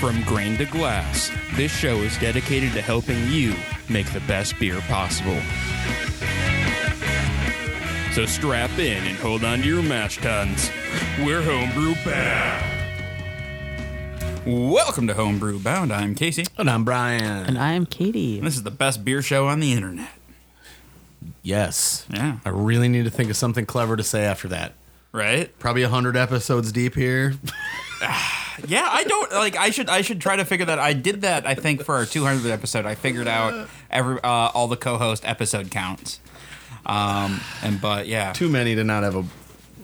From grain to glass, this show is dedicated to helping you make the best beer possible. So strap in and hold on to your mash tuns. We're Homebrew Bound. Welcome to Homebrew Bound. I'm Casey. And I'm Brian. And I'm Katie. This is the best beer show on the internet. Yes. Yeah. I really need to think of something clever to say after that. Right? Probably 100 episodes deep here. Yeah, I don't like. I should. I should try to figure that. I did that. I think for our 200th episode, I figured out every uh, all the co-host episode counts. Um, and but yeah, Too many to not have a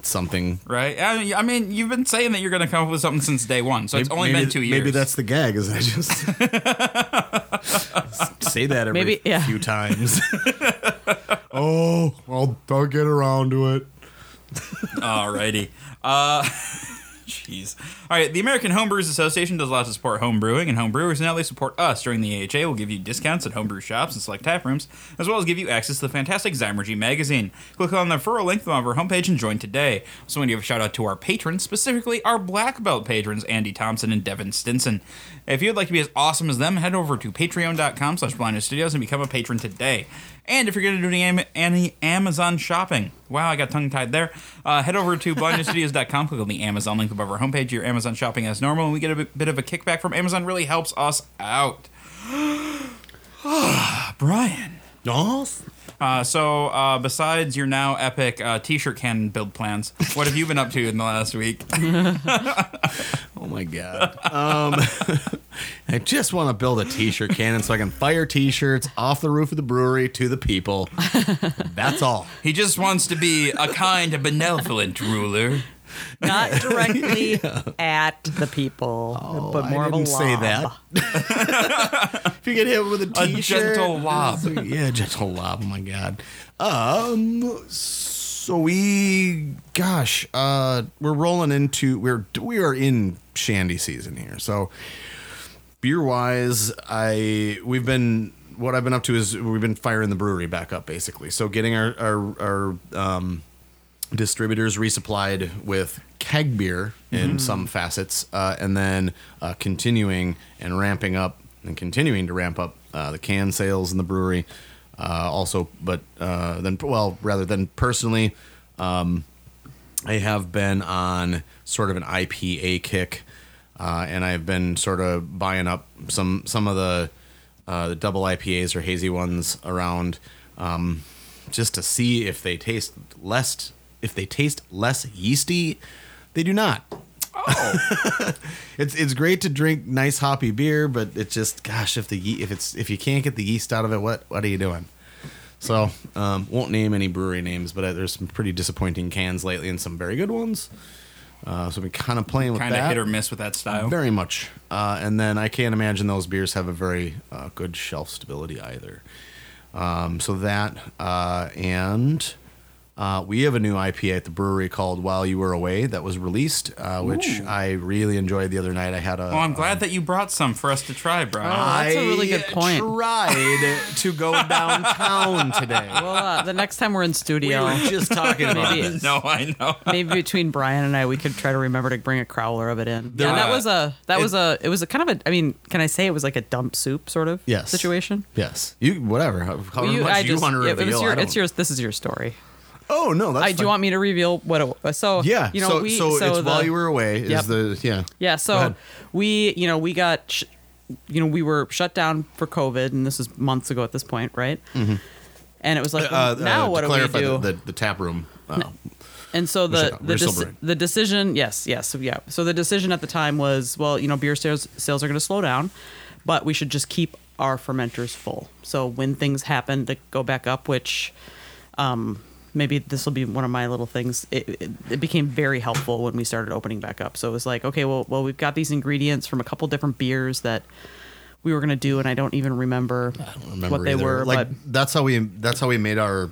something. right. I mean, you've been saying that you're going to come up with something since day one, so it's only maybe, been two years. Maybe that's the gag, is I just say that every Maybe- yeah. few times. oh, I'll, I'll get around to it. Alrighty. Uh, jeez. All right. The American Homebrewers Association does a lot to support home brewing and home brewers, now they support us during the AHA. we'll give you discounts at homebrew shops and select tap rooms, as well as give you access to the fantastic Zymurgy magazine. Click on the referral link on our homepage and join today. Also, want to give a shout out to our patrons, specifically our black belt patrons, Andy Thompson and Devin Stinson. If you'd like to be as awesome as them, head over to patreon.com slash blindness studios and become a patron today. And if you're going to do any Amazon shopping, wow, I got tongue tied there. Uh, head over to blindnessstudios.com, click on the Amazon link above our homepage. Your Amazon shopping as normal, and we get a bit, of a kickback from Amazon. Really helps us out. Brian. Yes. Uh, so, uh, besides your now epic uh, t-shirt cannon build plans, what have you been up to in the last week? Oh my god. Um, I just want to build a t-shirt cannon so I can fire t-shirts off the roof of the brewery to the people. That's all. he just wants to be a kind and benevolent ruler. Not directly at the people, but more I of a didn't say lob. that. if you get hit with a t-shirt, a gentle lob. yeah, gentle lob. Oh my god. Um. So we, gosh, uh, we're rolling into we're we are in shandy season here. So beer wise, I we've been what I've been up to is we've been firing the brewery back up basically. So getting our our, our um, distributors resupplied with keg beer in some facets, uh, and then uh, continuing and ramping up and continuing to ramp up uh, the can sales in the brewery. Uh, also, but uh, then, well, rather than personally, um, I have been on sort of an IPA kick, uh, and I've been sort of buying up some some of the uh, the double IPAs or hazy ones around, um, just to see if they taste less if they taste less yeasty. They do not. Oh, It's it's great to drink nice hoppy beer, but it's just gosh if the ye- if it's if you can't get the yeast out of it, what what are you doing? So um, won't name any brewery names, but uh, there's some pretty disappointing cans lately and some very good ones. Uh, so I've been kind of playing with kind of that. hit or miss with that style. Very much. Uh, and then I can't imagine those beers have a very uh, good shelf stability either. Um, so that, uh, and uh, we have a new IPA at the brewery called While You Were Away that was released, uh, which I really enjoyed the other night. I had a. Well, I'm glad that you brought some for us to try, Brian. Oh, that's a really good point. I tried to go downtown today. Well, uh, the next time we're in studio, we studio, were just talking about Maybe- this. no, I know. maybe between Brian and I, we could try to remember to bring a crowler of it in. There- yeah, that was a that it- was a it was a kind of a. I mean, can I say it was like a dump soup sort of Yes. situation? Yes, you whatever. How, however You- much I you just- want to it was reveal. your- I it's yours. This is your story. Oh no, that's I do fine. you want me to reveal what it was? So Yeah. you know so we so, it's the, while you were away. Is Yep. the yeah. Yeah, so we, you know, we got, sh- you know, we were shut down for COVID, and this is months ago at this point, right? Mm-hmm. And it was like, well, Uh, now uh, what do we clarify, do? The, the, the tap room. Uh, and so the the, the decision, yes, yes, yeah. So the decision at the time was, well, you know, beer sales sales are going to slow down, but we should just keep our fermenters full. So when things happen to go back up, which um, maybe this will be one of my little things. It, it, it became very helpful when we started opening back up. So it was like, okay, well, well, we've got these ingredients from a couple different beers that we were gonna do, and I don't even remember, remember what they either. were. Like but that's how we that's how we made our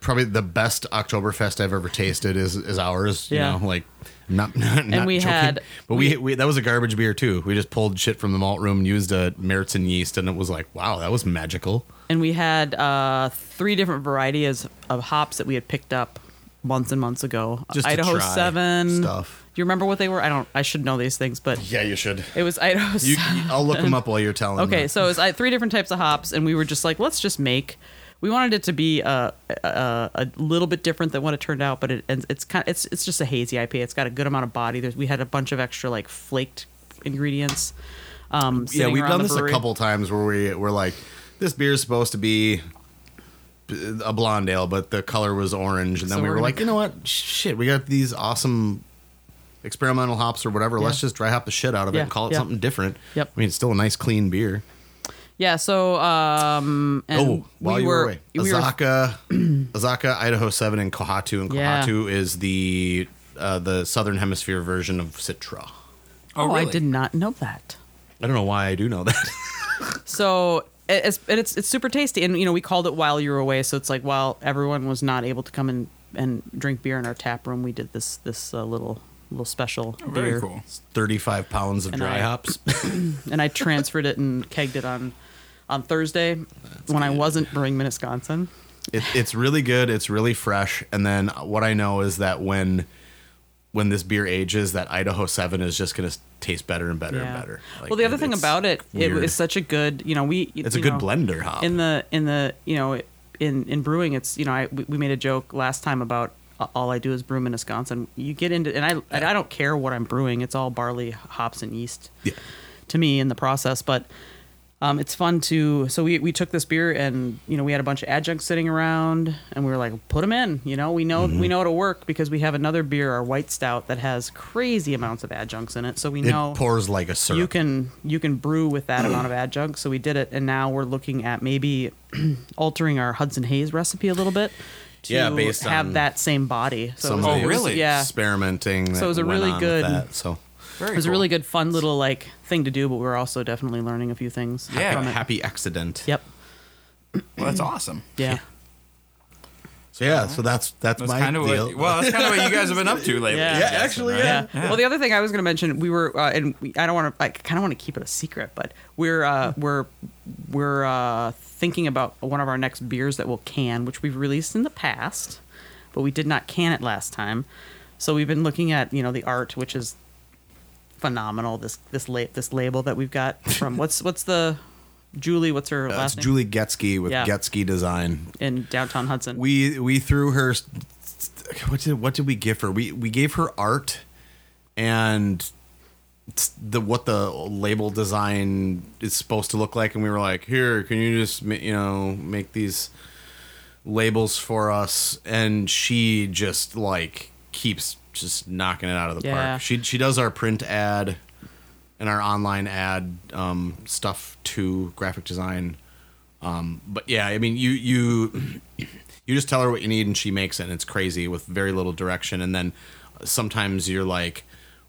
probably the best Oktoberfest I've ever tasted is is ours. You Yeah. know, like not, not not we joking. had- but we, we that was a garbage beer too. We just pulled shit from the malt room, used a Märzen yeast, and it was like, wow, that was magical. and we had uh, three different varieties of hops that we had picked up months and months ago. Just Idaho Seven stuff. Do you remember what they were? I don't. I should know these things, but Yeah, you should. it was Idaho. You, 7. I'll look them up while you're telling. Okay, me. so it was I, three different types of hops, and we were just like, let's just make. We wanted it to be a, a, a little bit different than what it turned out, but it, and it's kind of it's it's just a hazy IPA. It's got a good amount of body. There's, we had a bunch of extra like flaked ingredients. Um, yeah, we've done this a couple times where we we're like, this beer is supposed to be a blonde ale, but the color was orange, and then So we we're were like, you know what? Shit, we got these awesome experimental hops or whatever. Let's just dry hop the shit out of it Yeah, and call it yeah. something different. Yep. I mean, it's still a nice clean beer. Yeah, so um, and oh, while we you were, were away, we were Azacca, Azacca, Idaho Seven, and Kohatu, and Yeah. Kohatu is the uh, the southern hemisphere version of Citra. Oh, Oh, I did not know that. I don't know why I do know that. So it's and it's it's super tasty, and you know we called it while you were away. So it's like while everyone was not able to come and and drink beer in our tap room, we did this this uh, little little special Oh, very beer, cool. Thirty-five pounds of And dry I- hops. and I transferred it and kegged it on on Thursday when I wasn't brewing Minnetonka. It, it's really good. It's really fresh. And then what I know is that when when this beer ages, that Idaho Seven is just going to taste better and better and better. Like, well, the other it- thing about it, it weird. is such a good, you know, we It's a good know, blender hop. in the in the you know in in brewing it's you know I we, made a joke last time about all I do is brew in Wisconsin. You get into and I and I don't care what I'm brewing. It's all barley, hops, and yeast Yeah. to me in the process, but. Um, it's fun to so we, we took this beer and you know we had a bunch of adjuncts sitting around and we were like put them in you know we know Mm-hmm. we know it'll work because we have another beer our white stout that has crazy amounts of adjuncts in it so we It know pours like a syrup. you can you can brew with that amount of adjuncts So we did it, and now we're looking at maybe altering our Hudson Hayes recipe a little bit to Yeah, based have on that same body. So it was- Oh, really? Yeah. experimenting. So it was a really good- That, so Very It was a really good, fun little like thing to do, but we we're also definitely learning a few things Yeah. from it. happy accident. Yep. Well, that's awesome. Yeah. So yeah, so that's that's, That's my kind of deal. what. Well, that's kind of what you guys have been up to lately. Yeah. Yeah, guessing, actually, right? yeah. Yeah. Well, the other thing I was going to mention, we were, uh, and we, I don't want to, I kind of want to keep it a secret, but we're, uh, we're, we're uh, thinking about one of our next beers that we'll can, which we've released in the past, but we did not can it last time. So we've been looking at, you know, the art, which is phenomenal. This this la- this label that we've got from what's what's the Julie? What's her Uh, last name? Julie Getsky with Yeah. Getsky Design. in downtown Hudson. We we threw her. What did what did we give her? We we gave her art and the what the label design is supposed to look like, and we were like, "Here, can you just you know make these labels for us?" And she just like keeps just knocking it out of the Yeah. park. She she does our print ad and our online ad um, stuff to graphic design. Um, but yeah, I mean, you you you just tell her what you need and she makes it, and it's crazy with very little direction. And then sometimes you're like,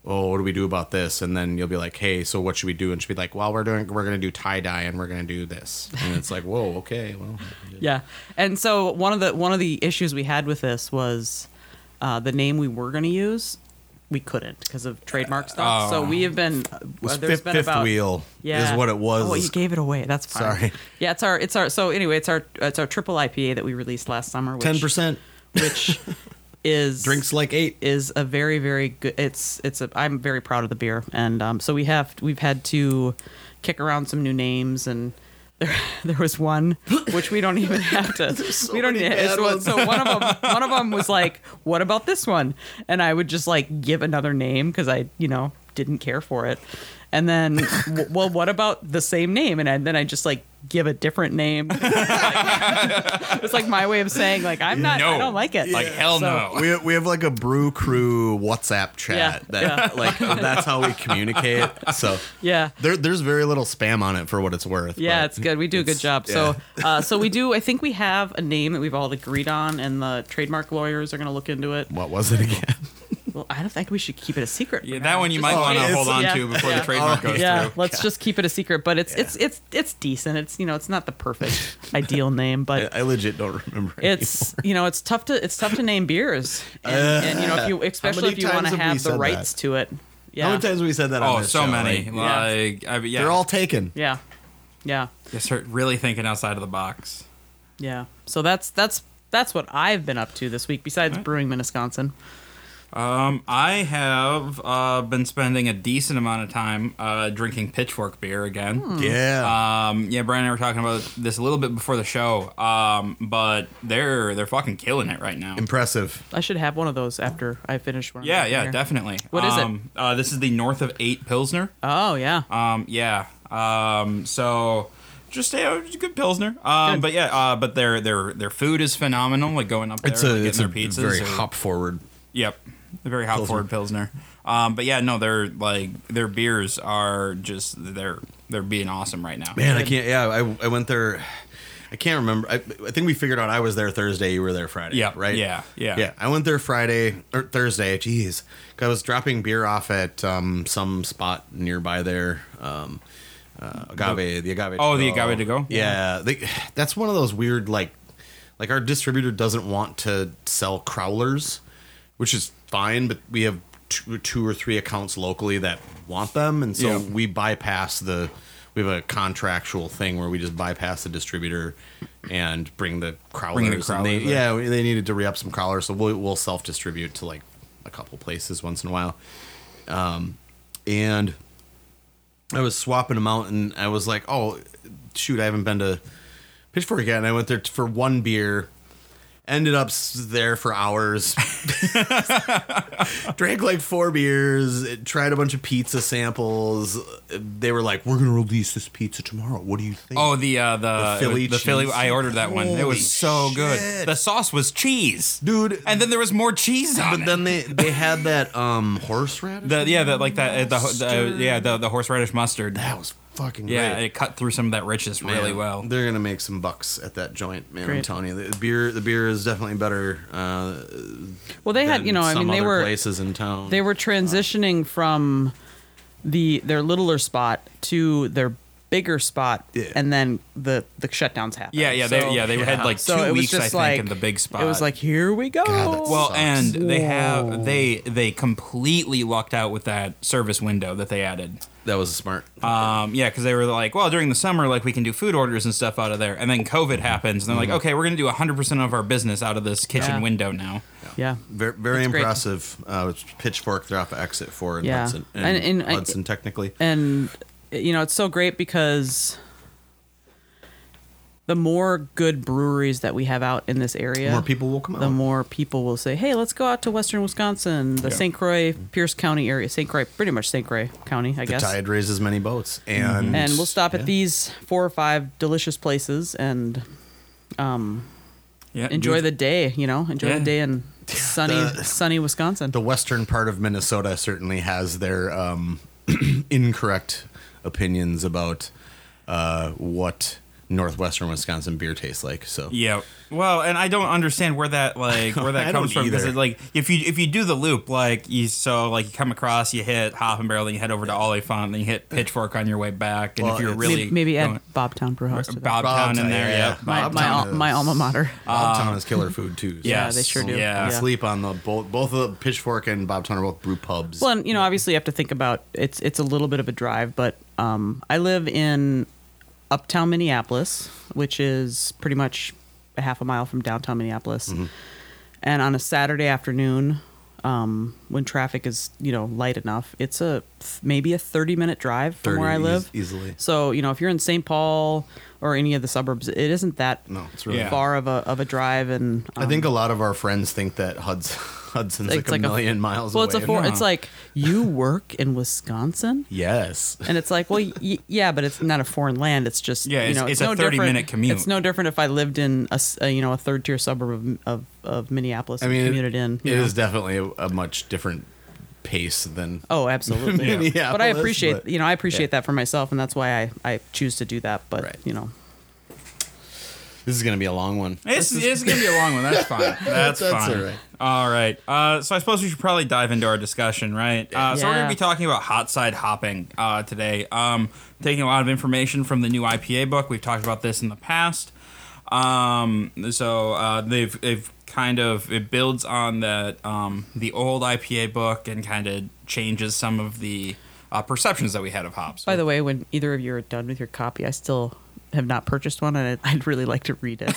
"Oh, what do we do about this?" And then you'll be like, "Hey, so what should we do?" And she'll be like, "Well, we're doing we're gonna do tie dye and we're gonna do this." And it's like, "Whoa, okay, well." Yeah, and so one of the one of the issues we had with this was uh, the name we were going to use. We couldn't because of trademark stuff. So Oh. we have been. Uh, was there's fifth, been fifth about wheel yeah is what it was. Oh, you gave it away. That's fine. Sorry. Yeah, it's our it's our so anyway it's our it's our triple IPA that we released last summer. Ten percent which is drinks like eight. is a very very good it's it's a i'm very proud of the beer and um, so we have we've had to kick around some new names and there, there was one which we don't even have to so we don't need bad so one of them one of them was like what about this one? And i would just like give another name because i you know didn't care for it. And then w- well what about the same name? And I, then i just like give a different name it's like my way of saying like i'm not No. i don't like it Like hell So- no. We, we have like a brew crew WhatsApp chat Yeah, that yeah. like that's how we communicate. So yeah there, there's very little spam on it for what it's worth. Yeah, it's good. We do a good job. yeah. So, uh, so we do. I think we have a name that we've all agreed on, and the trademark lawyers are going to look into it. what was it again? Well, I don't think we should keep it a secret. Yeah, that one you Just- might oh, want to hold on yeah, to before yeah. the trademark Oh, goes Yeah, through. let's just keep it a secret. But it's it's it's it's decent. It's you know it's not the perfect ideal name, but I legit don't remember. it's you know it's tough to it's tough to name beers, and, uh, and you know if you especially if you want to have have the rights that? to it. Yeah. How many times have we said that? on Oh, this so show? many. Like, Like, I, yeah. They're all taken. Yeah. Yeah. You start really thinking outside of the box. Yeah. So that's that's that's what I've been up to this week. Besides brewing Minnetonka. Um, I have uh, been spending a decent amount of time uh, drinking Pitchfork beer again. Yeah. Um, yeah, Brian and I were talking about this a little bit before the show. Um, but they're they're fucking killing it right now. Impressive. I should have one of those after I finish one. Yeah, yeah, definitely. What is it? um, Uh, this is the North of Eight Pilsner. Oh yeah. Um, yeah. Um, so just you know, a good pilsner. Um, Good. but yeah, uh, but their their their food is phenomenal. Like going up there, It's like a getting it's their a pizzas. very hop forward. Yep, a very hop forward pilsner. Um, but yeah, no, they're like their beers are just they're they're being awesome right now. Man, I can't. Yeah, I, I went there. I can't remember. I, I think we figured out I was there Thursday. You were there Friday. Yeah, Right. yeah, yeah. Yeah. I went there Friday or Thursday. Jeez, 'Cause I was dropping beer off at um, some spot nearby there. Um, uh, agave, the agave. Oh, to the agave to go? Yeah, they, that's one of those weird like, like our distributor doesn't want to sell crowlers, which is fine, but we have two, two or three accounts locally that want them, and so Yeah. we bypass the. We have a contractual thing where we just bypass the distributor and bring the crawlers. Bring the and they, yeah, they needed to re up some crawlers, so we'll, we'll self distribute to like a couple places once in a while. Um, and I was swapping them out, and I was like, "Oh, shoot, I haven't been to Pitchfork yet." And I went there for one beer. Ended up there for hours. Drank like four beers. Tried a bunch of pizza samples. They were like, "We're gonna release this pizza tomorrow. What do you think?" Oh, the uh, the The Philly the Philly. I ordered that one. It was so shit. good. The sauce was cheese, dude. and then there was more cheese on but it. then they they had that um horseradish. the yeah, the like that uh, the, the uh, yeah the the horseradish mustard. that was fucking yeah, great. it cut through some of that richness really Man, well. They're gonna make some bucks at that joint, man. I'm telling you, the beer the beer is definitely better. Uh, Well, they had you know I mean they were places in town. they were transitioning from the their littler spot to their bigger spot, Yeah. and then the the shutdowns happened. Yeah, yeah, So- they yeah they had yeah. like So two it was weeks I just think like in the big spot. It was like here we go. God, Well, sucks. and they have they they completely lucked out with that service window that they added. That was smart. Um, yeah, because they were like, well, during the summer, like we can do food orders and stuff out of there, and then COVID happens, and they're like, okay, we're gonna do 100 percent of our business out of this kitchen Yeah. window now. yeah. very very That's great. impressive. Uh, it's pitchfork they're off of exit four in Yeah. Hudson, and, And- and I- Hudson technically. and you know it's so great because the more good breweries that we have out in this area the More people will come the more people will say hey let's go out to western wisconsin the Yeah. st croix pierce county area st croix pretty much st croix county i the guess tide raises many boats, and and we'll stop at yeah. these four or five delicious places and um, Yeah, enjoy the day you know enjoy Yeah. the day in sunny The- sunny wisconsin the western part of Minnesota certainly has their um, incorrect opinions about uh, what northwestern Wisconsin beer tastes like. So Yeah. Well, and I don't understand where that like where that comes from because either. like if you if you do the loop like you so like you come across you hit Hop and Barrel then you head over to Oliphant then you hit Pitchfork on your way back and Well, if you're really maybe, maybe going- add bobtown brewhouse to that. Bobtown in there, yeah. yeah. my, my, Bobtown al- my alma mater Bobtown is killer food too. so yeah Yes, they sure do yeah. Don't sleep on the both both of the Pitchfork and Bobtown are both brew pubs. Well, and, you know, obviously you have to think about it's it's a little bit of a drive, but um, I live in uptown Minneapolis, which is pretty much a half a mile from downtown Minneapolis. Mm-hmm. And on a Saturday afternoon, um, when traffic is you know light enough, it's a maybe a thirty minute drive from 30 where I eas- live. easily. So you know, if you're in St. Paul or any of the suburbs, it isn't that No, it's really Yeah. far of a of a drive. And I think a um, lot of our friends think that Hudson, Hudson's like it's a million miles well, away. it's a four. No. It's like you work in Wisconsin. yes. And it's like, well, y- yeah, but it's not a foreign land. It's just, Yeah, you it's- know, it's it's, a no 30 different. minute commute. It's no different if I lived in a, a, you know, a third tier suburb of, of, of Minneapolis I and mean, commuted in. it know. is definitely a, a much different pace than. Oh, absolutely. Minneapolis, But I appreciate, but- you know, I appreciate yeah. that for myself, and that's why I, I choose to do that. But Right. you know, This is gonna be a long one. It's, it's gonna be a long one. That's fine. That's, That's fine. all right. All right. Uh, so I suppose we should probably dive into our discussion, right? Uh, So we're Yeah. gonna be talking about hot side hopping uh, today. Um, taking a lot of information from the new IPA book. We've talked about this in the past. Um, so uh, they've they've kind of it builds on that um, the old IPA book and kind of changes some of the uh, perceptions that we had of hops. by the way, when either of you are done with your copy, I still have not purchased one, and I'd, I'd really like to read it.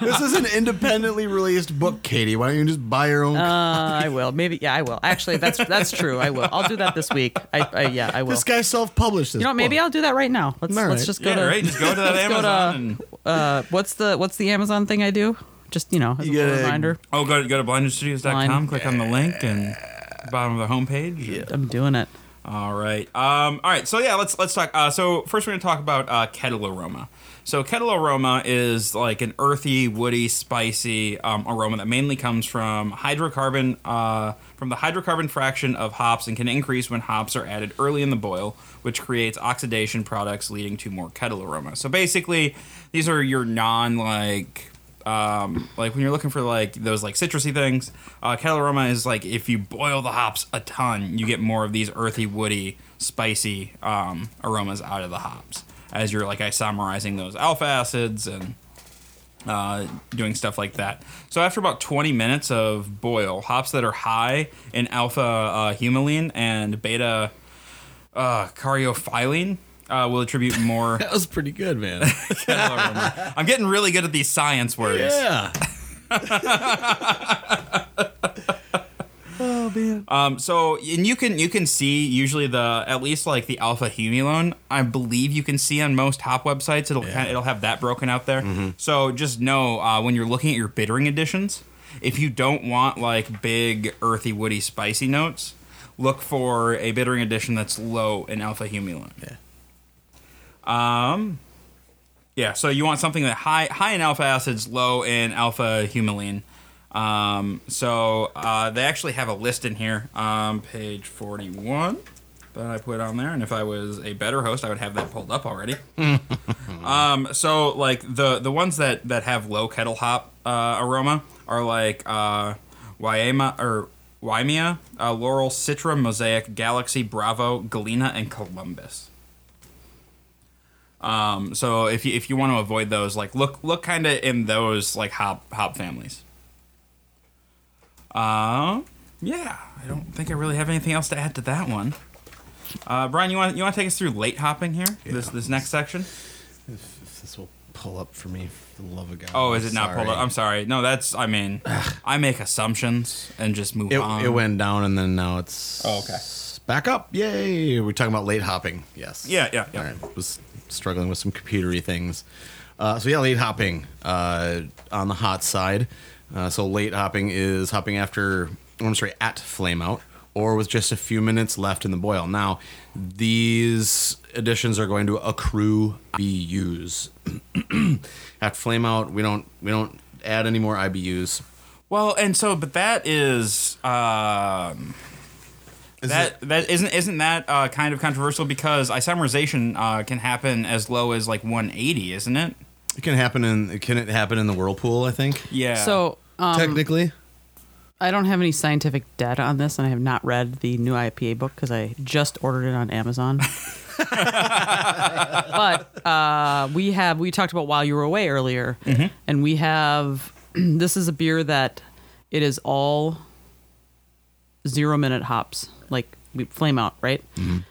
this is an independently released book, Katie. Why don't you just buy your own? Uh, I will. Maybe. Yeah, I will. Actually, that's that's true. I will. I'll do that this week. I, I yeah, I will. this guy self-published this. you know, what, maybe book. I'll do that right now. Let's All let's right. just go Yeah, to right. Just go to that let's go to, Amazon and uh, what's the what's the Amazon thing I do? Just you know, as You a little gotta- reminder. oh, go to go to blindstudios.com. Blind. Click on the link and bottom of the homepage. I'm doing it. All right. Um, all right. So yeah, let's let's talk. Uh, so first, we're gonna talk about uh, kettle aroma. So kettle aroma is like an earthy, woody, spicy um, aroma that mainly comes from hydrocarbon uh, from the hydrocarbon fraction of hops and can increase when hops are added early in the boil, which creates oxidation products leading to more kettle aroma. So basically, these are your non like um, like when you're looking for like those like citrusy things, uh, kettle aroma is like if you boil the hops a ton, you get more of these earthy, woody, spicy um, aromas out of the hops as you're like isomerizing those alpha acids and uh, doing stuff like that. So after about 20 minutes of boil, hops that are high in alpha uh, humulene and beta uh, caryophyllene uh, will attribute more That was pretty good, man. I'm getting really good at these science words. yeah. Oh man. Um, so and you can you can see usually the at least like the alpha humulone. I believe you can see on most hop websites. It'll kind it'll have that broken out there. So just know uh, when you're looking at your bittering additions, if you don't want like big earthy, woody, spicy notes, look for a bittering addition that's low in alpha humulone. Yeah. Um. Yeah, so you want something that high high in alpha acids, low in alpha humulene. Um, so uh, they actually have a list in here, um, page forty one, that I put on there. And if I was a better host, I would have that pulled up already. um, so like the the ones that that have low kettle hop uh, aroma are like uh, Waima or Waimea, uh, Laurel, Citra, Mosaic, Galaxy, Bravo, Galena, and Columbus. Um, so if you if you want to avoid those, like look look kind of in those like hop hop families. Uh, yeah, I don't think I really have anything else to add to that one. Uh, Brian, you want you want to take us through late hopping here? This this next section. If this will pull up for me, for the love of God. Oh, is it not Sorry. pulled up? I'm sorry. No, that's I mean, I make assumptions and just move It, on. it went down and then now it's Oh, okay. back up. Yay! We're talking about late hopping. Yes. Yeah, yeah, yeah. All right. Was struggling with some computery things. Uh, so yeah, late hopping uh, on the hot side. Uh, so late hopping is hopping after, I'm sorry, at flame out or with just a few minutes left in the boil. Now, these additions are going to accrue IBUs. at flame out, we don't we don't add any more IBUs. Well, and so, but that is um, Is that that isn't isn't that uh, kind of controversial because isomerization uh, can happen as low as like 180, isn't it? It can happen in can it happen in the whirlpool? I think Yeah. So um, technically. I don't have any scientific data on this, and I have not read the new IPA book because I just ordered it on Amazon. but uh, we have we talked about while you were away earlier, and we have this is a beer that it is all zero minute hops, like we flame out, right?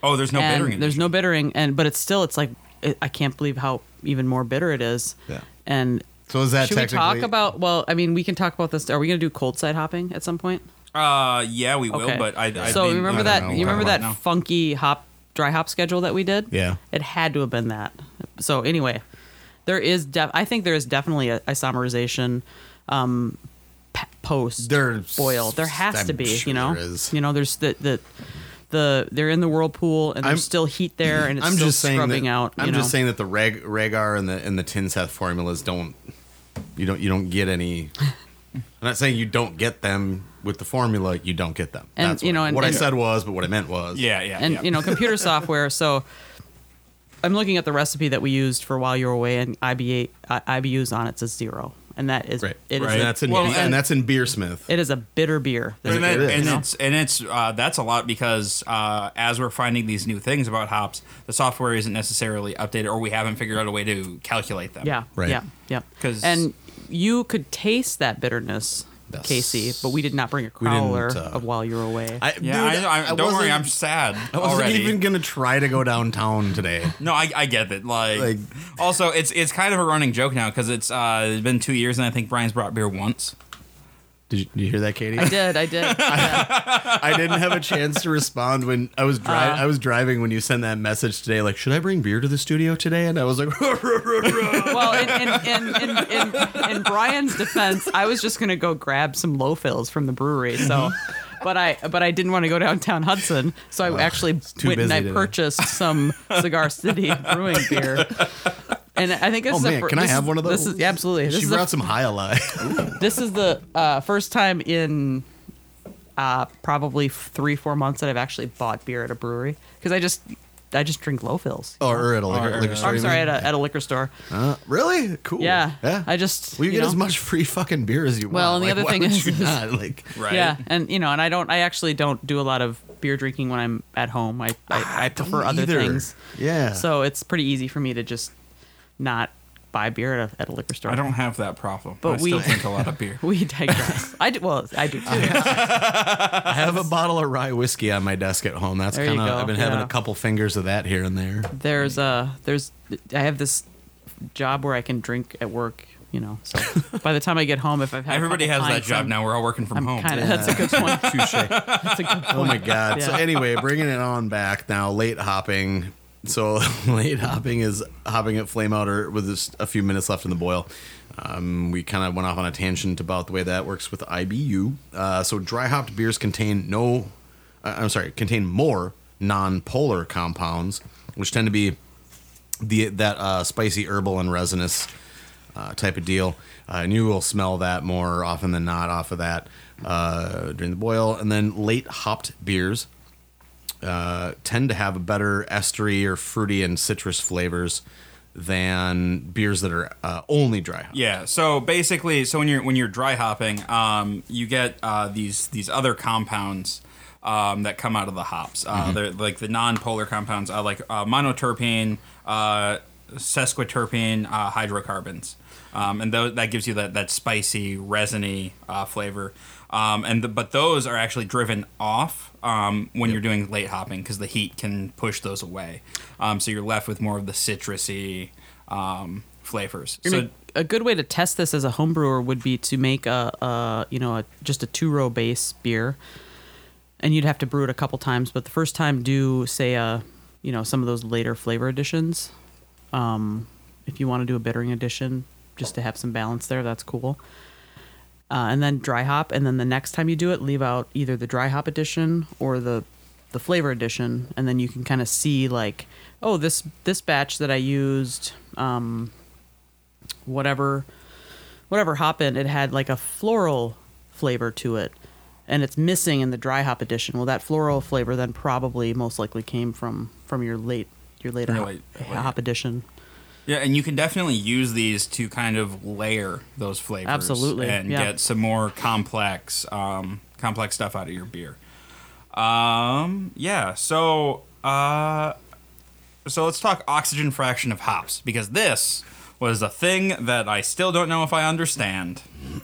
oh, there's no and bittering. in There's this. no bittering, and but it's still it's like it, I can't believe how even more bitter it is. Yeah. And So is that should we talk about? Well, I mean, we can talk about this. Are we going to do cold side hopping at some point? Uh, yeah, we will, Okay. but I. I so mean, remember I that know you remember that talking about funky hop dry hop schedule that we did? Yeah. It had to have been that. So anyway, there is def- I think there is definitely a isomerization um p- post There's- boil. There has I'm to be, sure you know. there is. You know, there's the the the they're in the whirlpool and there's I'm- still heat there and it's I'm still just saying scrubbing that, out. You I'm know? just saying that the reg Rager and the and the Tinseth formulas don't you don't you don't get any. I'm not saying you don't get them with the formula. You don't get them. And, That's you what, know, I- and- what I said was, but what I meant was. Yeah, yeah, and yeah. you know computer software so i'm looking at the recipe that we used for while you were away and IBA, uh, ibus on it says zero and that is Right. it is Right. And that's in Well, and, and- that's in Beersmith. it is a bitter beer There's and, that- it is. and you know? it's and it's uh, that's a lot because uh, as we're finding these new things about hops, the software isn't necessarily updated, or we haven't figured out a way to calculate them. yeah Right. yeah Yeah. Because and you could taste that bitterness That's- Casey, but we did not bring a We didn't, crowler uh, of while you were away. I, Yeah, dude, I, I, don't worry, I'm sad I wasn't already. even gonna try to go downtown today. No, I, I get it. Like, Like- also, it's it's kind of a running joke now because it's uh, it's been two years and I think Brian's brought beer once. Did you, did you hear that, Katie? I did, I did. Yeah. I didn't have a chance to respond when I was driving. Uh. I was driving when you sent that message today. Like, should I bring beer to the studio today? And I was like, Well, in, in, in, in, Brian's defense, I was just gonna go grab some low fills from the brewery. So, but I but I didn't want to go downtown Hudson, so I actually went and I today. purchased some Cigar City brewing beer. And I think this "Oh is the man, fir- can I have is- one of those?" This is yeah, absolutely. This she is the brought some Jai Alai. this is the uh, first time in uh, probably three four months that I've actually bought beer at a brewery because I just I just drink low fills. or at a liquor, Or- liquor store. I'm sorry, at a, at a liquor store. Uh, really? Cool. Yeah, Yeah. I just Well, you, you get know, as much free fucking beer as you Well, want. Well, and the Like, other why thing would is- you is- not? like, Right. Yeah, and you know, and I don't. I actually don't do a lot of beer drinking when I'm at home. I I, I prefer other things. Yeah. So it's pretty easy for me to just not buy beer at a, at a liquor store. I don't have that problem, But but I still we- drink a lot of beer. We digress. I do. Well, I do too. I have a bottle of rye whiskey on my desk at home. That's There you kind of. go, I've been having yeah. a couple fingers of that here and there. There's uh there's I have this job where I can drink at work. You know, so by the time I get home, if I've had a Everybody has couple that pints, job I'm- now. We're all working from I'm home. kind of. That's a good point. Touche. That's a good point. Oh my god. So Yeah. anyway, bringing it on back now, late hopping. So late hopping is hopping at flame out or with just a few minutes left in the boil. Um, we kind of went off on a tangent about the way that works with IBU. Uh, so dry hopped beers contain no, uh, I'm sorry, contain more non-polar compounds, which tend to be the that uh, spicy herbal and resinous uh, type of deal. Uh, and you will smell that more often than not off of that uh, during the boil. And then late hopped beers uh, tend to have a better estery or fruity and citrus flavors than beers that are uh, only dry hopped. Yeah. So basically, so when you're when you're dry hopping, um, you get uh, these these other compounds um, that come out of the hops. Uh, They're like the non-polar compounds, uh, like uh, monoterpene, uh, sesquiterpene, uh, hydrocarbons, um, and tho- that gives you that that spicy, resiny uh, flavor. Um, and the, but those are actually driven off um, when you're doing late hopping because the heat can push those away. Um, so you're left with more of the citrusy um, flavors. I So a good way to test this as a home brewer would be to make a, a you know a, just a two row base beer, and you'd have to brew it a couple times. But the first time, do say a you know some of those later flavor additions. Um, if you want to do a bittering addition, just to have some balance there, that's cool. Uh, and then dry hop, and then the next time you do it, leave out either the dry hop addition or the the flavor addition, and then you can kind of see like, oh, this this batch that I used. Um, whatever whatever hop in, it had like a floral flavor to it. And it's missing in the dry hop edition. Well, that floral flavor then probably most likely came from from your late your later Your hop, late. hop edition. Yeah, and you can definitely use these to kind of layer those flavors. Absolutely, And yeah. get some more complex, um, complex stuff out of your beer. Um, yeah. So, uh, so let's talk oxygen fraction of hops because this was a thing that I still don't know if I understand.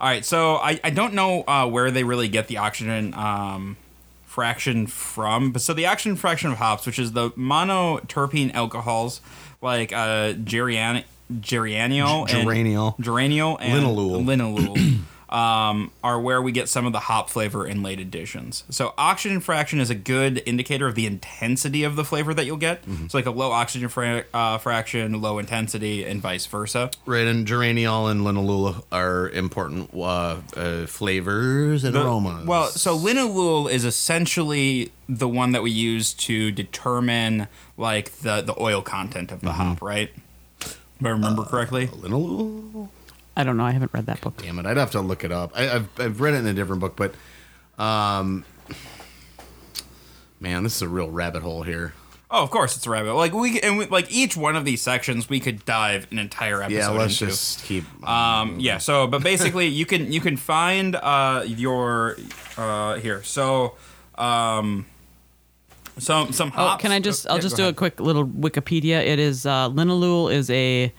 All right, so I, I don't know uh, where they really get the oxygen um, fraction from, but so the oxygen fraction of hops, which is the monoterpene alcohols like uh, gerian- geraniol, G- and- geraniol, and Linalool. linalool. Um, are where we get some of the hop flavor in late additions. So oxygen fraction is a good indicator of the intensity of the flavor that you'll get. Mm-hmm. So like a low oxygen fra- uh, fraction, low intensity, and vice versa. Right, and geraniol and linalool are important uh, uh, flavors and The- aromas. Well, so linalool is essentially the one that we use to determine like the the oil content of the Mm-hmm. hop, right? If I remember correctly. linalool. I don't know. I haven't read that book. Damn it, I'd have to look it up. I, I've I've read it in a different book, but um, man, this is a real rabbit hole here. Oh, of course it's a rabbit. Like we and we, like each one of these sections, we could dive an entire episode. Yeah, let's into. just keep. Um, yeah. So, but basically, you can you can find uh, your uh, here. So, um, some some Oh, can I just? I'll yeah, just go do a quick little Wikipedia. It is uh, linalool is a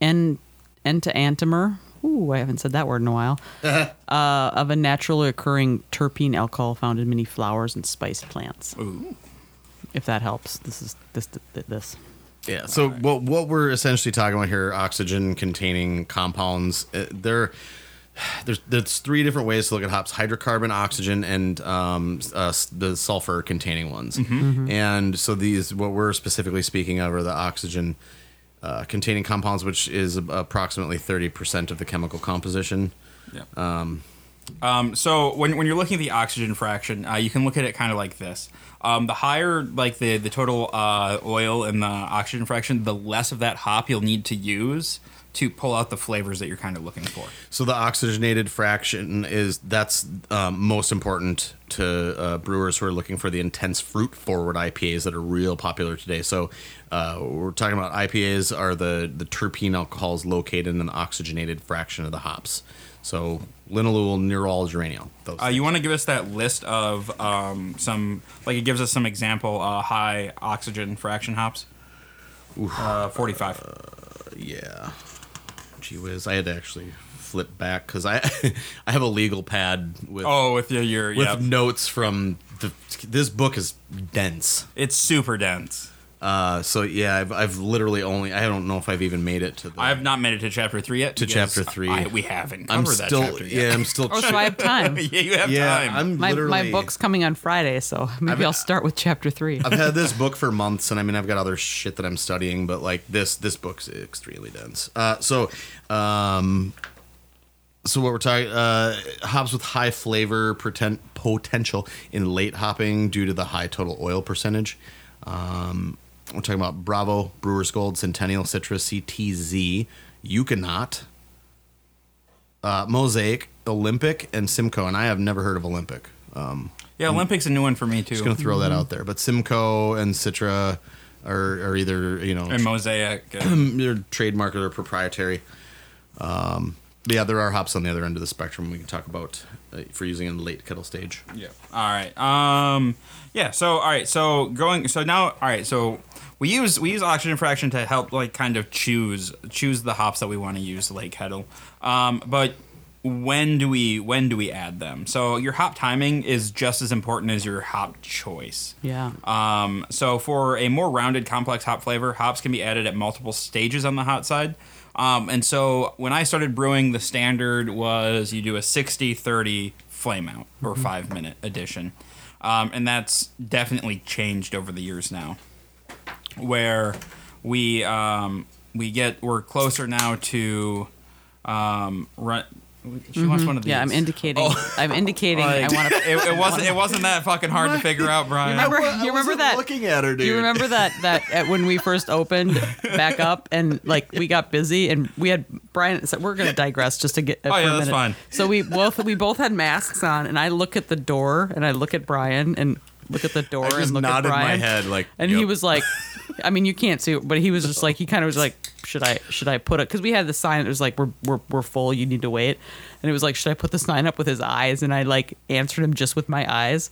N enantiomer ooh, I haven't said that word in a while, uh, of a naturally occurring terpene alcohol found in many flowers and spice plants. Ooh. If that helps, this is this this. Yeah. So what what we're essentially talking about here, oxygen containing compounds, uh, they're there's there's three different ways to look at hops: hydrocarbon, oxygen, and um, uh, the sulfur containing ones. And so these, what we're specifically speaking of, are the oxygen uh, containing compounds, which is approximately thirty percent of the chemical composition. Yeah. Um, um, so when, when you're looking at the oxygen fraction, uh, you can look at it kind of like this. Um, the higher like the the total uh, oil and the oxygen fraction, the less of that hop you'll need to use to pull out the flavors that you're kind of looking for. So the oxygenated fraction is that's um, most important to uh, brewers who are looking for the intense fruit forward IPAs that are real popular today. So uh, we're talking about IPAs are the the terpene alcohols located in an oxygenated fraction of the hops. So linalool, nerol, geraniol. Those Uh, you want to give us that list of um, some like it gives us some example uh, high oxygen fraction hops. Uh, Forty-five. yeah. Gee whiz, I had to actually flip back because I I have a legal pad with oh, with your your with yeah, notes from the this book is dense. it's super dense. Uh, so yeah, I've, I've literally only I don't know if I've even made it to the. I have not made it to chapter three yet. To chapter three. I, we haven't covered I'm that still chapter yet. yeah I'm still Oh, so I have time. yeah, you have yeah time. I'm My, literally my book's coming on Friday, so maybe I've- I'll start with chapter three. I've had this book for months, and I mean I've got other shit that I'm studying, but like this this book's extremely dense. Uh, so um, so what we're talking uh, hops with high flavor pretend, potential in late hopping due to the high total oil percentage. Um, we're talking about Bravo, Brewer's Gold, Centennial, Citra, CTZ, Ekuanot, uh, Mosaic, Olympic, and Simcoe. And I have never heard of Olympic. Um, yeah, Olympics a new one for me too. just gonna throw that out there. But Simcoe and Citra are, are either you know and mosaic. uh, they're trademark or proprietary. Um, yeah, there are hops on the other end of the spectrum we can talk about uh, for using in the late kettle stage. Yeah. All right. Um. Yeah. So all right. So going. So now. All right. So we use we use oxygen fraction to help like kind of choose choose the hops that we want to use late kettle. Um. But when do we when do we add them? So your hop timing is just as important as your hop choice. yeah. Um, so for a more rounded, complex hop flavor, hops can be added at multiple stages on the hot side. Um, and so when I started brewing, the standard was you do a 60-30 flame out or five minute addition. Um, and that's definitely changed over the years now. Where we um, we get we're closer now to um, run. She wants one of these. Yeah, I'm indicating. Oh. I'm indicating. Like, I want to. it, it wasn't. It wasn't that fucking hard to figure out, Brian. remember- you remember that- Looking at her, dude. You remember that that at when we first opened back up and like we got busy and we had Brian. So we're gonna digress just to get. Uh, oh, for yeah, a that's minute. fine. So we both we both had masks on and I look at the door and I look at Brian and look at the door I just and look at nodded Brian. my head like, and he was like, I mean, you can't see it, but he was just like, he kind of was like, should I, should I put it? Because we had the sign that was like, we're, we're, we're full, you need to wait. And it was like, should I put the sign up with his eyes? And I like answered him just with my eyes.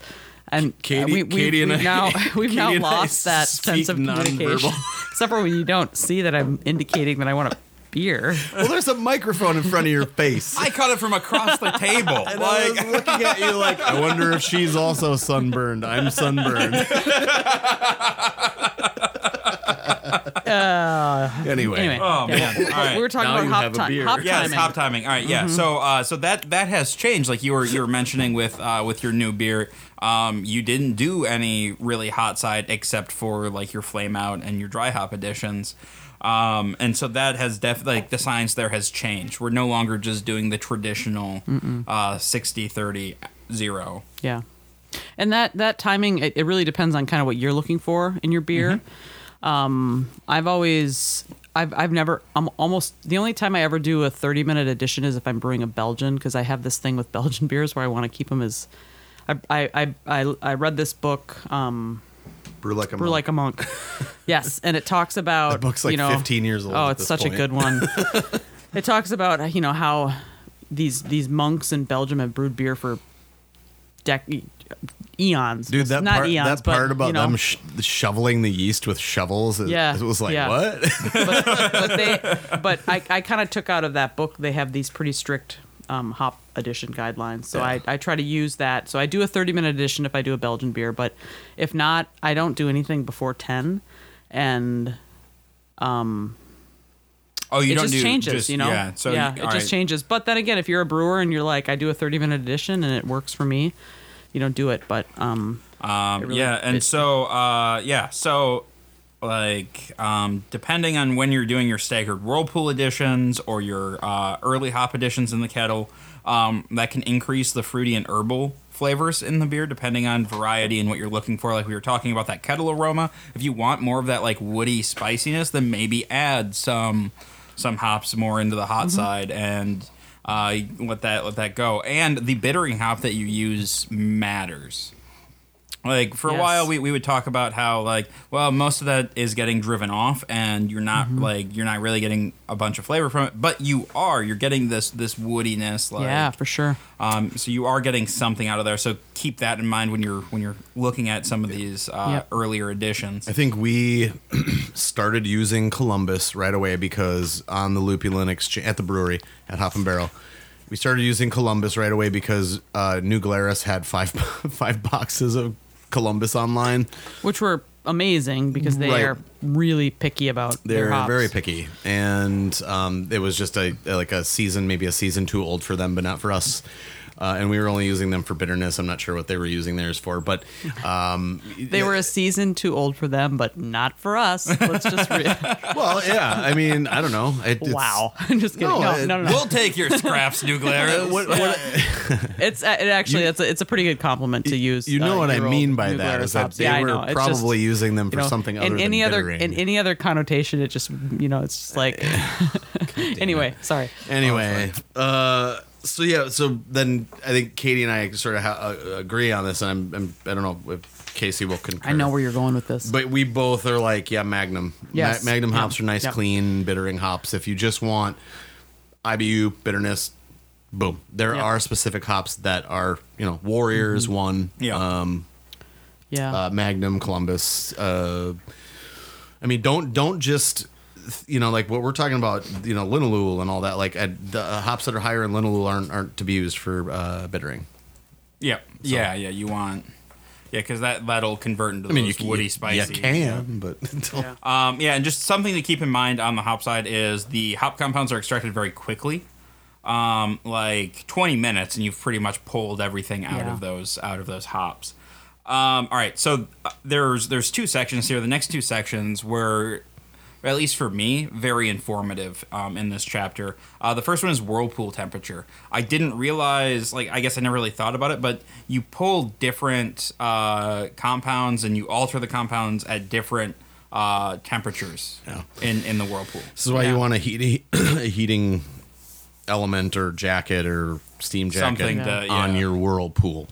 And uh, Katie- we, we, Katie and we've I- now we've Katie now lost that sense of communication. nonverbal. Except for when you don't see that I'm indicating that I want a beer. Well, there's a microphone in front of your face. I caught it from across the table. And I was like, looking at you like, I wonder if she's also sunburned. I'm sunburned. Anyway, Anyway, Oh, yeah, man. All right. we were talking Now about you hop, have a ti- beer. hop yes, timing. hop timing. All right, yeah. So, uh, so that that has changed. Like you were you were mentioning with uh, with your new beer, um, you didn't do any really hot side except for like your flame out and your dry hop additions. Um, and so that has definitely like the science there has changed. We're no longer just doing the traditional uh, 60 30 0. Yeah, and that that timing it, it really depends on kind of what you're looking for in your beer. Um, I've always I've I've never I'm almost the only time I ever do a 30 minute addition is if I'm brewing a Belgian because I have this thing with Belgian beers where I want to keep them as I I I I, read this book um brew like a Brew monk. Like a Monk. yes, and it talks about That book's like you know, 15 years old Oh, it's such point. a good one. it talks about you know how these these monks in Belgium have brewed beer for dec- eons. Dude, that not part, eons, that part but, about you know, them sh- shoveling the yeast with shovels, it, Yeah, it was like, yeah. what? but, but they, but I, I kind of took out of that book. They have these pretty strict um, hop addition guidelines, so I, I try to use that. So I do a thirty minute addition if I do a Belgian beer, but if not, I don't do anything before ten, and um. Oh, you it don't just do changes, just- you know. Yeah, so yeah, you, it all just right. changes. But then again, if you're a brewer and you're like, I do a thirty minute addition and it works for me, you don't do it. But um, Um, really yeah, and so uh, yeah, so like um, depending on when you're doing your staggered whirlpool additions or your uh, early hop additions in the kettle, um, that can increase the fruity and herbal flavors in the beer depending on variety and what you're looking for. Like we were talking about that kettle aroma. If you want more of that like woody spiciness, then maybe add some some hops more into the hot Mm-hmm. side and. Uh, let that let that go, and the bittering hop that you use matters. Like for a while, we, we would talk about how like well most of that is getting driven off, and you're not Mm-hmm. like you're not really getting a bunch of flavor from it, but you are you're getting this this woodiness. Like, yeah, for sure. Um, so you are getting something out of there. So keep that in mind when you're when you're looking at some of these uh, Yep. earlier additions. I think we started using Columbus right away because on the Lupulin exchange at the brewery at Hop and Barrel, we started using Columbus right away because uh, New Glarus had five five boxes of Columbus online. Which were amazing because they Right. are really picky about They're hops. very picky, and um, it was just a like a season, maybe a season too old for them, but not for us. Uh, and we were only using them for bitterness. I'm not sure what they were using theirs for, but um, They were a season too old for them, but not for us. Let's just re- well, yeah. I mean, I don't know. It, it's- wow. I'm just kidding. No, No, it- no, no, no. We'll take your scraps, New Glarus. What, what, It's uh, it actually it's a, it's a pretty good compliment to use. you know uh, what I mean by New that Glarus is that they Yeah, I were know. Probably just, using them you for know, something other in than any other bittering. in any other connotation. It just you know it's just like. anyway, sorry. Anyway, uh, so yeah, so then I think Katie and I sort of ha- uh, agree on this, and I'm, I'm I don't know if Casey will concur. I know where you're going with this. But we both are like, yeah, Magnum. Yes. Ma- Magnum Yeah. hops are nice, Yeah. clean, bittering hops. If you just want IBU bitterness, boom. There Yeah. are specific hops that are, you know, Warriors Mm-hmm. one, Yeah. um, yeah. uh, Magnum, Columbus. Uh, I mean, don't don't just you know like what we're talking about, you know, linalool and all that. Like uh, the hops that are higher in linalool aren't aren't to be used for uh, bittering. yeah, yeah, yeah. You want yeah, because that that'll convert into I mean, you those woody, you, spicy. You can, but Yeah. Um, yeah, and just something to keep in mind on the hop side is the hop compounds are extracted very quickly, um, like 20 minutes, and you've pretty much pulled everything out Yeah. of those out of those hops. Um, all right, so uh, there's there's two sections here. The next two sections were, at least for me, very informative um, in this chapter. Uh, the first one is whirlpool temperature. I didn't realize, like, I guess I never really thought about it, but you pull different uh, compounds and you alter the compounds at different uh, temperatures Yeah. in in the whirlpool. This is why Yeah. you want a, heat, a heating element or jacket or steam jacket Something to- on your whirlpool.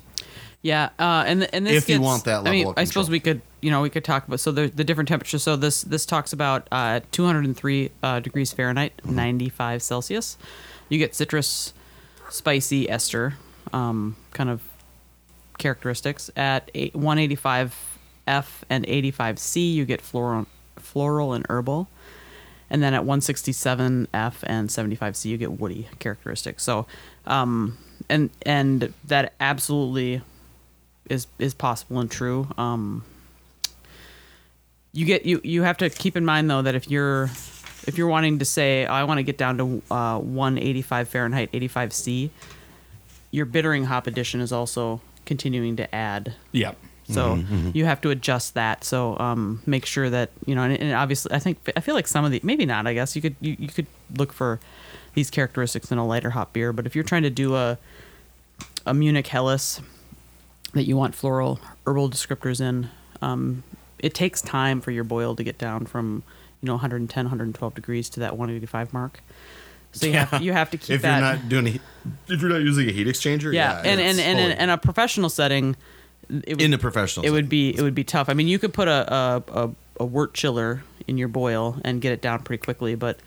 Yeah, uh, and and this If you want that level I mean, of I suppose we could, you know, we could talk about so the the different temperatures. So this this talks about uh, 203 uh, degrees Fahrenheit, Mm-hmm. 95 Celsius. You get citrus, spicy ester, um, kind of characteristics. At 185 F and 85 C, you get floral, floral and herbal. And then at 167 F and 75 C, you get woody characteristics. So, um, and and that absolutely is is possible and true. Um, you get you you have to keep in mind though that if you're if you're wanting to say I want to get down to uh, 185 Fahrenheit, 85 C, your bittering hop addition is also continuing to add. Yep. So Mm-hmm, you have to adjust that. So um, make sure that you know, and, and obviously, I think I feel like some of the maybe not. I guess you could you, you could look for these characteristics in a lighter hop beer. But if you're trying to do a a Munich Helles that you want floral herbal descriptors in, um, it takes time for your boil to get down from you know 110, 112 degrees to that 185 mark. So you have you have to keep If that. you're not doing a, if you're not using a heat exchanger, yeah, yeah, and, and, and, fully- in a professional setting, it would, in a professional, it would be it would be tough. I mean, you could put a a, a a wort chiller in your boil and get it down pretty quickly, but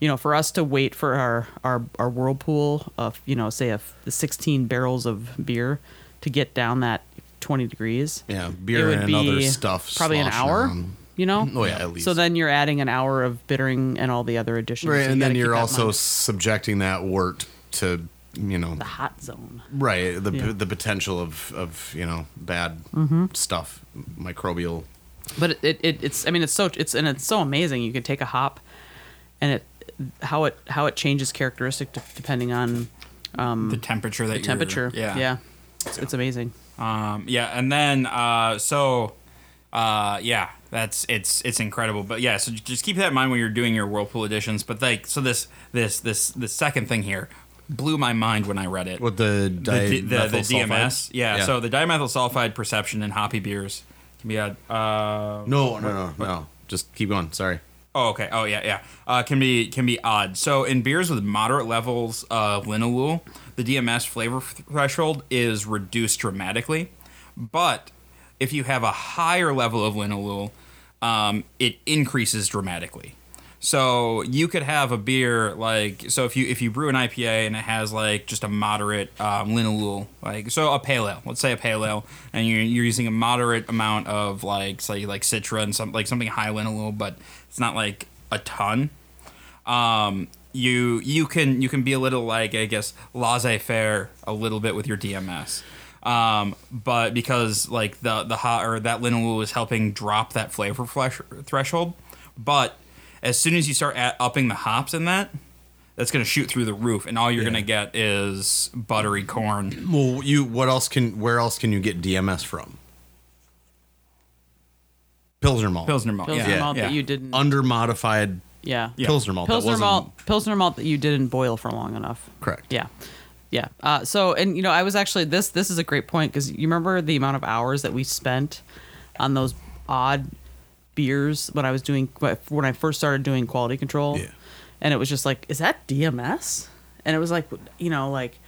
you know, for us to wait for our our, our whirlpool of you know, say a, the 16 barrels of beer to get down that 20 degrees. Yeah, it beer would and be other stuff. Probably an sloshing hour. around. You know. Oh yeah, at least. So then you're adding an hour of bittering and all the other additions. right, so you and gotta then keep you're that in also mind. subjecting that wort to you know the hot zone. right the Yeah. the potential of of you know bad Mm-hmm. stuff, microbial. But it, it, it it's I mean it's so it's and it's so amazing. You can take a hop, and it how it how it changes characteristic de- depending on the temperature that the you're- temperature. Yeah. yeah, it's, it's amazing. Um, yeah, and then uh, so uh, yeah, that's it's it's incredible. But yeah, so just keep that in mind when you're doing your Whirlpool additions. But like, so this this this the second thing here blew my mind when I read it. What the the, D- the, the DMS, sulfide? yeah, So the dimethyl sulfide perception in hoppy beers can be had. Uh, no, no, no, no. Just keep going. Sorry. Oh, okay. Oh, yeah, yeah. Uh, can be can be odd. So in beers with moderate levels of linalool, the DMS flavor threshold is reduced dramatically. But if you have a higher level of linalool, um, it increases dramatically. So you could have a beer like so if you if you brew an IPA and it has like just a moderate um, linalool like so a pale ale let's say a pale ale and you're, you're using a moderate amount of like say like citra and some like something high linalool but it's not like a ton um, you you can you can be a little like I guess laissez faire a little bit with your DMS. Um, but because like the the hot or that linalool is helping drop that flavor flesh, threshold, but as soon as you start at, upping the hops in that, that's gonna shoot through the roof, and all you're Yeah. gonna get is buttery corn. Well, you what else can where else can you get DMS from? Pilsner malt. Pilsner malt, Pilsner yeah, malt yeah. that you didn't. Under modified yeah. Pilsner malt. Pilsner that malt. Pilsner malt that you didn't boil for long enough. Correct. Yeah, yeah. Uh, so, and you know, I was actually this. This is a great point because you remember the amount of hours that we spent on those odd beers when I was doing when I first started doing quality control. Yeah. And it was just like, is that DMS? And it was like, you know, like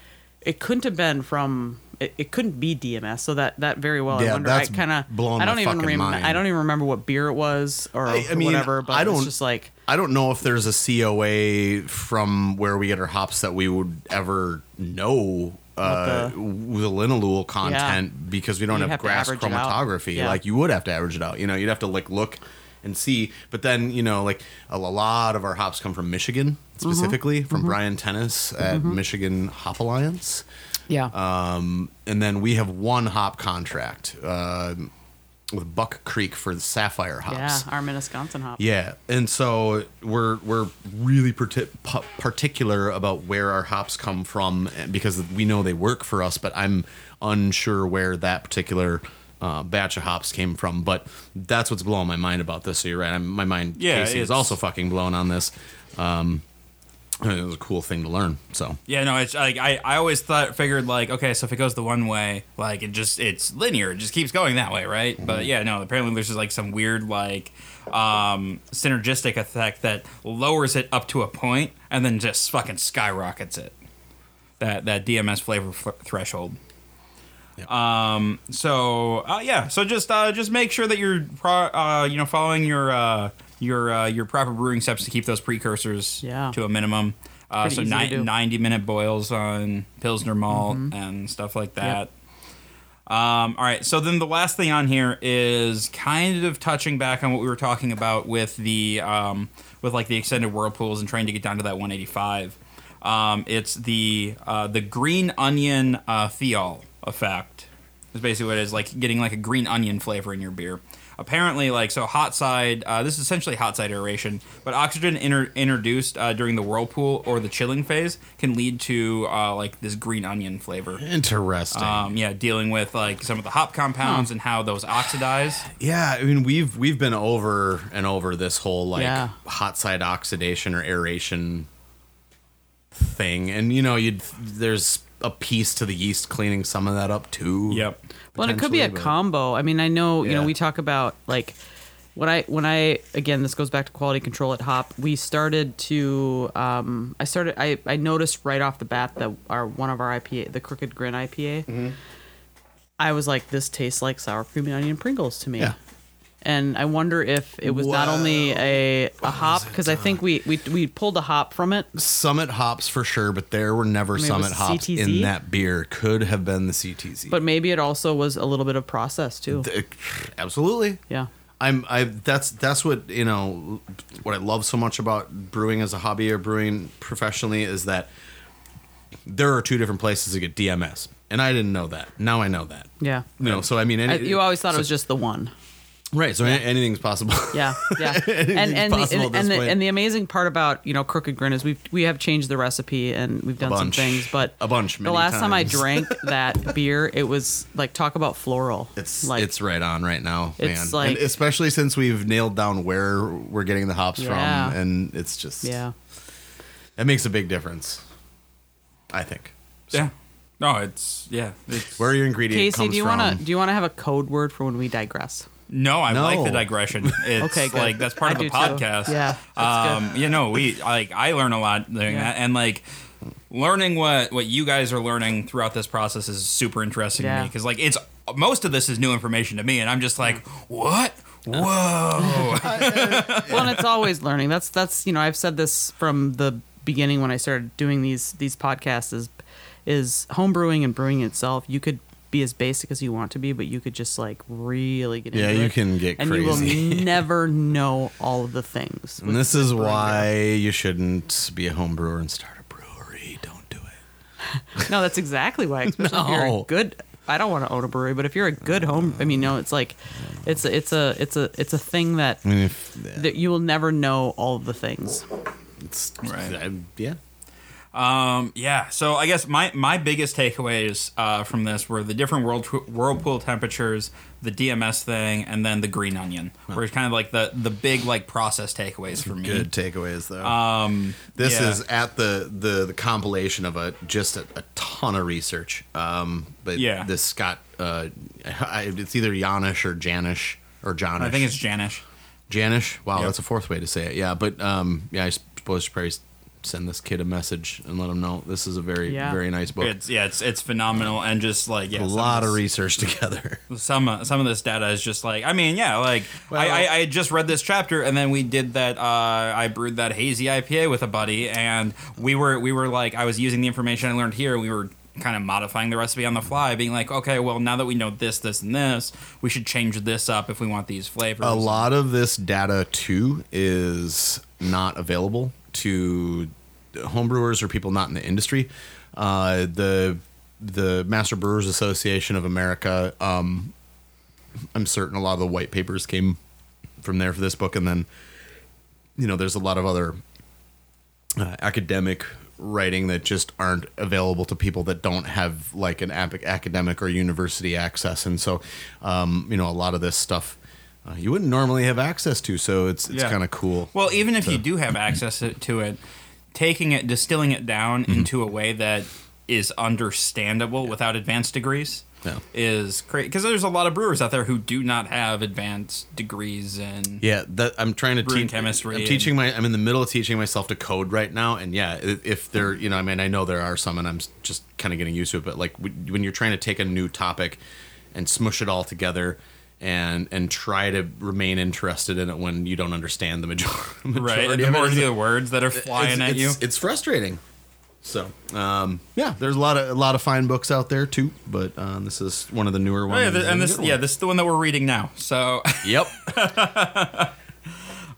it couldn't have been from. It, it couldn't be DMS, so that that very well. Yeah, I wonder. that's I kind of. I don't my even remember. mind. I don't even remember what beer it was or I- I mean, whatever. But I don't. It's just like I don't know if there's a COA from where we get our hops that we would ever know uh, the- the linalool content because we don't have, have gas average it out. chromatography. Yeah. Like you would have to average it out. You know, you'd have to like look and see. But then you know, like a lot of our hops come from Michigan Mm-hmm. specifically from Brian Tennis at Michigan Hop Alliance. Yeah. Um, and then we have one hop contract uh, with Buck Creek for the Sapphire hops. yeah, our Minnetonka hop. Yeah, and so we're we're really parti- particular about where our hops come from because we know they work for us, but I'm unsure where that particular uh, batch of hops came from. But that's what's blowing my mind about this. So you're right. I'm, my mind, Yeah, Casey, is also fucking blown on this. Um, it was a cool thing to learn. So Yeah, no, it's like I, I always thought figured like okay, so if it goes the one way, like it just it's linear, it just keeps going that way, right? Mm-hmm. But yeah, no, apparently there's just like some weird like um synergistic effect that lowers it up to a point and then just fucking skyrockets it. That that DMS flavor f- threshold. Um. So uh, yeah. So just uh, just make sure that you're pro- uh, you know following your uh, your uh, your proper brewing steps to keep those precursors Yeah. to a minimum. Uh, so ni- 90 minute boils on Pilsner malt and stuff like that. Um, all right. So then the last thing on here is kind of touching back on what we were talking about with the um, with like the extended whirlpools and trying to get down to that 185. Um, it's the uh, the green onion uh, thiol effect. Is basically what it is like getting like a green onion flavor in your beer. Apparently, like so, hot side. Uh, this is essentially hot side aeration, but oxygen inter- introduced uh, during the whirlpool or the chilling phase can lead to uh, like this green onion flavor. interesting. Um, yeah, dealing with like some of the hop compounds and how those oxidize. Yeah, I mean we've we've been over and over this whole like Yeah. hot side oxidation or aeration thing, and you know you'd there's a piece to the yeast cleaning some of that up too. Yep. Well, and it could be a but- combo. I mean, I know you know Yeah. we talk about like when I when I again this goes back to quality control at Hop. We started to um, I started I, I noticed right off the bat that our one of our IPA the Crooked Grin IPA. Mm-hmm. I was like, this tastes like sour cream and onion Pringles to me. Yeah. And I wonder if it was not only a a hop because I think we, we we pulled a hop from it. Summit hops for sure, but there were never Summit hops CTZ? in that beer. Could have been the CTZ. But maybe it also was a little bit of process too. Th- absolutely. Yeah. I'm I that's that's what you know what I love so much about brewing as a hobby or brewing professionally is that there are two different places to get DMS, and I didn't know that. Now I know that. Yeah. You know, so I mean, any, I, you always thought so- it was just the one. Right. So any- anything's possible. Yeah, yeah. And and the, and, and the and the amazing part about you know Crooked Grin is we we have changed the recipe and we've done some things, but A bunch, The many last time I drank that beer, it was like talk about floral. It's like it's right on right now, man. It's like- and especially since we've nailed down where we're getting the hops Yeah. from, and it's just yeah. it makes a big difference. I think. So, Yeah. No, it's yeah. It's, Where your ingredient Casey, comes do you want to do you want to have a code word for when we digress? No, I like the digression. It's Okay, good. like that's part I of the do too. podcast. Yeah, that's Um, you know, we like I learn a lot doing Yeah. that, and like learning what what you guys are learning throughout this process is super interesting to Yeah. me because like it's most of this is new information to me, and I'm just like, what? Whoa! well, and it's always learning. That's that's you know I've said this from the beginning when I started doing these these podcasts is is homebrewing and brewing itself. You could be as basic as you want to be, but you could just like really get Yeah, into it. Yeah, you it, can get and crazy. you will never know all of the things. And this is why you shouldn't be a home brewer and start a brewery. Don't do it. No, that's exactly why. Especially if you're No. a good. I don't want to own a brewery, but if you're a good home, I mean, no, it's like, it's a, it's a, it's a, it's a thing that I mean, if that you will never know all of the things. it's Right. I- yeah. Um, yeah. So I guess my my biggest takeaways uh, from this were the different world whirlpool temperatures, the DMS thing, and then the green onion. Were kind of like the the big like process takeaways for me. Good takeaways though. Um, this yeah. is at the, the the compilation of a just a, a ton of research. Um, but Yeah. this Scott, uh, I, it's either Janish or Janish or Janish. I think it's Janish. Janish. Wow, Yep. that's a fourth way to say it. Yeah, but um, yeah, I suppose probably send this kid a message and let him know this is a very Yeah. very nice book. It's yeah, it's it's phenomenal and just like yeah, a some lot of this- research together. some uh, some of this data is just like I mean yeah like Well- I, I I just read this chapter and then we did that uh, I brewed that hazy IPA with a buddy and we were we were like I was using the information I learned here we were kind of modifying the recipe on the fly being like okay well now that we know this this and this we should change this up if we want these flavors A lot of this data too is not available to homebrewers or people not in the industry. Uh, the the Master Brewers Association of America. Um, I'm certain a lot of the white papers came from there for this book, and then you know there's a lot of other uh, academic writing that just aren't available to people that don't have like an academic or university access and so um, you know a lot of this stuff uh, you wouldn't normally have access to so it's it's Yeah. kind of cool Well, even if you do have access to- to it, taking it, distilling it down Mm-hmm. into a way that is understandable without advanced degrees Yeah. is great. Because there's a lot of brewers out there who do not have advanced degrees in. yeah that i'm trying to teach chemistry i'm and- teaching my i'm in the middle of teaching myself to code right now and yeah if there you know i mean i know there are some and i'm just kind of getting used to it but like when you're trying to take a new topic and smush it all together and and try to remain interested in it when you don't understand the major- majority, Right, of the more the words that are flying it's, at you. it's, it's frustrating. So, um, yeah, there's a lot of a lot of fine books out there too, but uh, this is one of the newer Oh, ones. yeah, th- and this, yeah, this is the one that we're reading now. So, Yep.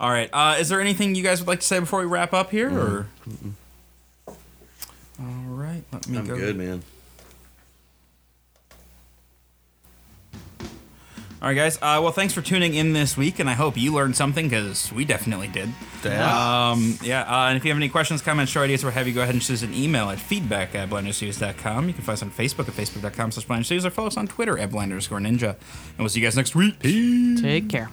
all right. Uh, is there anything you guys would like to say before we wrap up here, or? All right, let me I'm go. good, man. All right, guys. Uh, well, thanks for tuning in this week, and I hope you learned something because we definitely did. Yeah. Um, yeah, uh, and if you have any questions, comments, show ideas, or what have you, go ahead and shoot us an email at feedback at blenderstudios.com. You can find us on Facebook at facebook.com slash blenderstudios or follow us on Twitter at blender ninja. And we'll see you guys next week. Peace. Take care.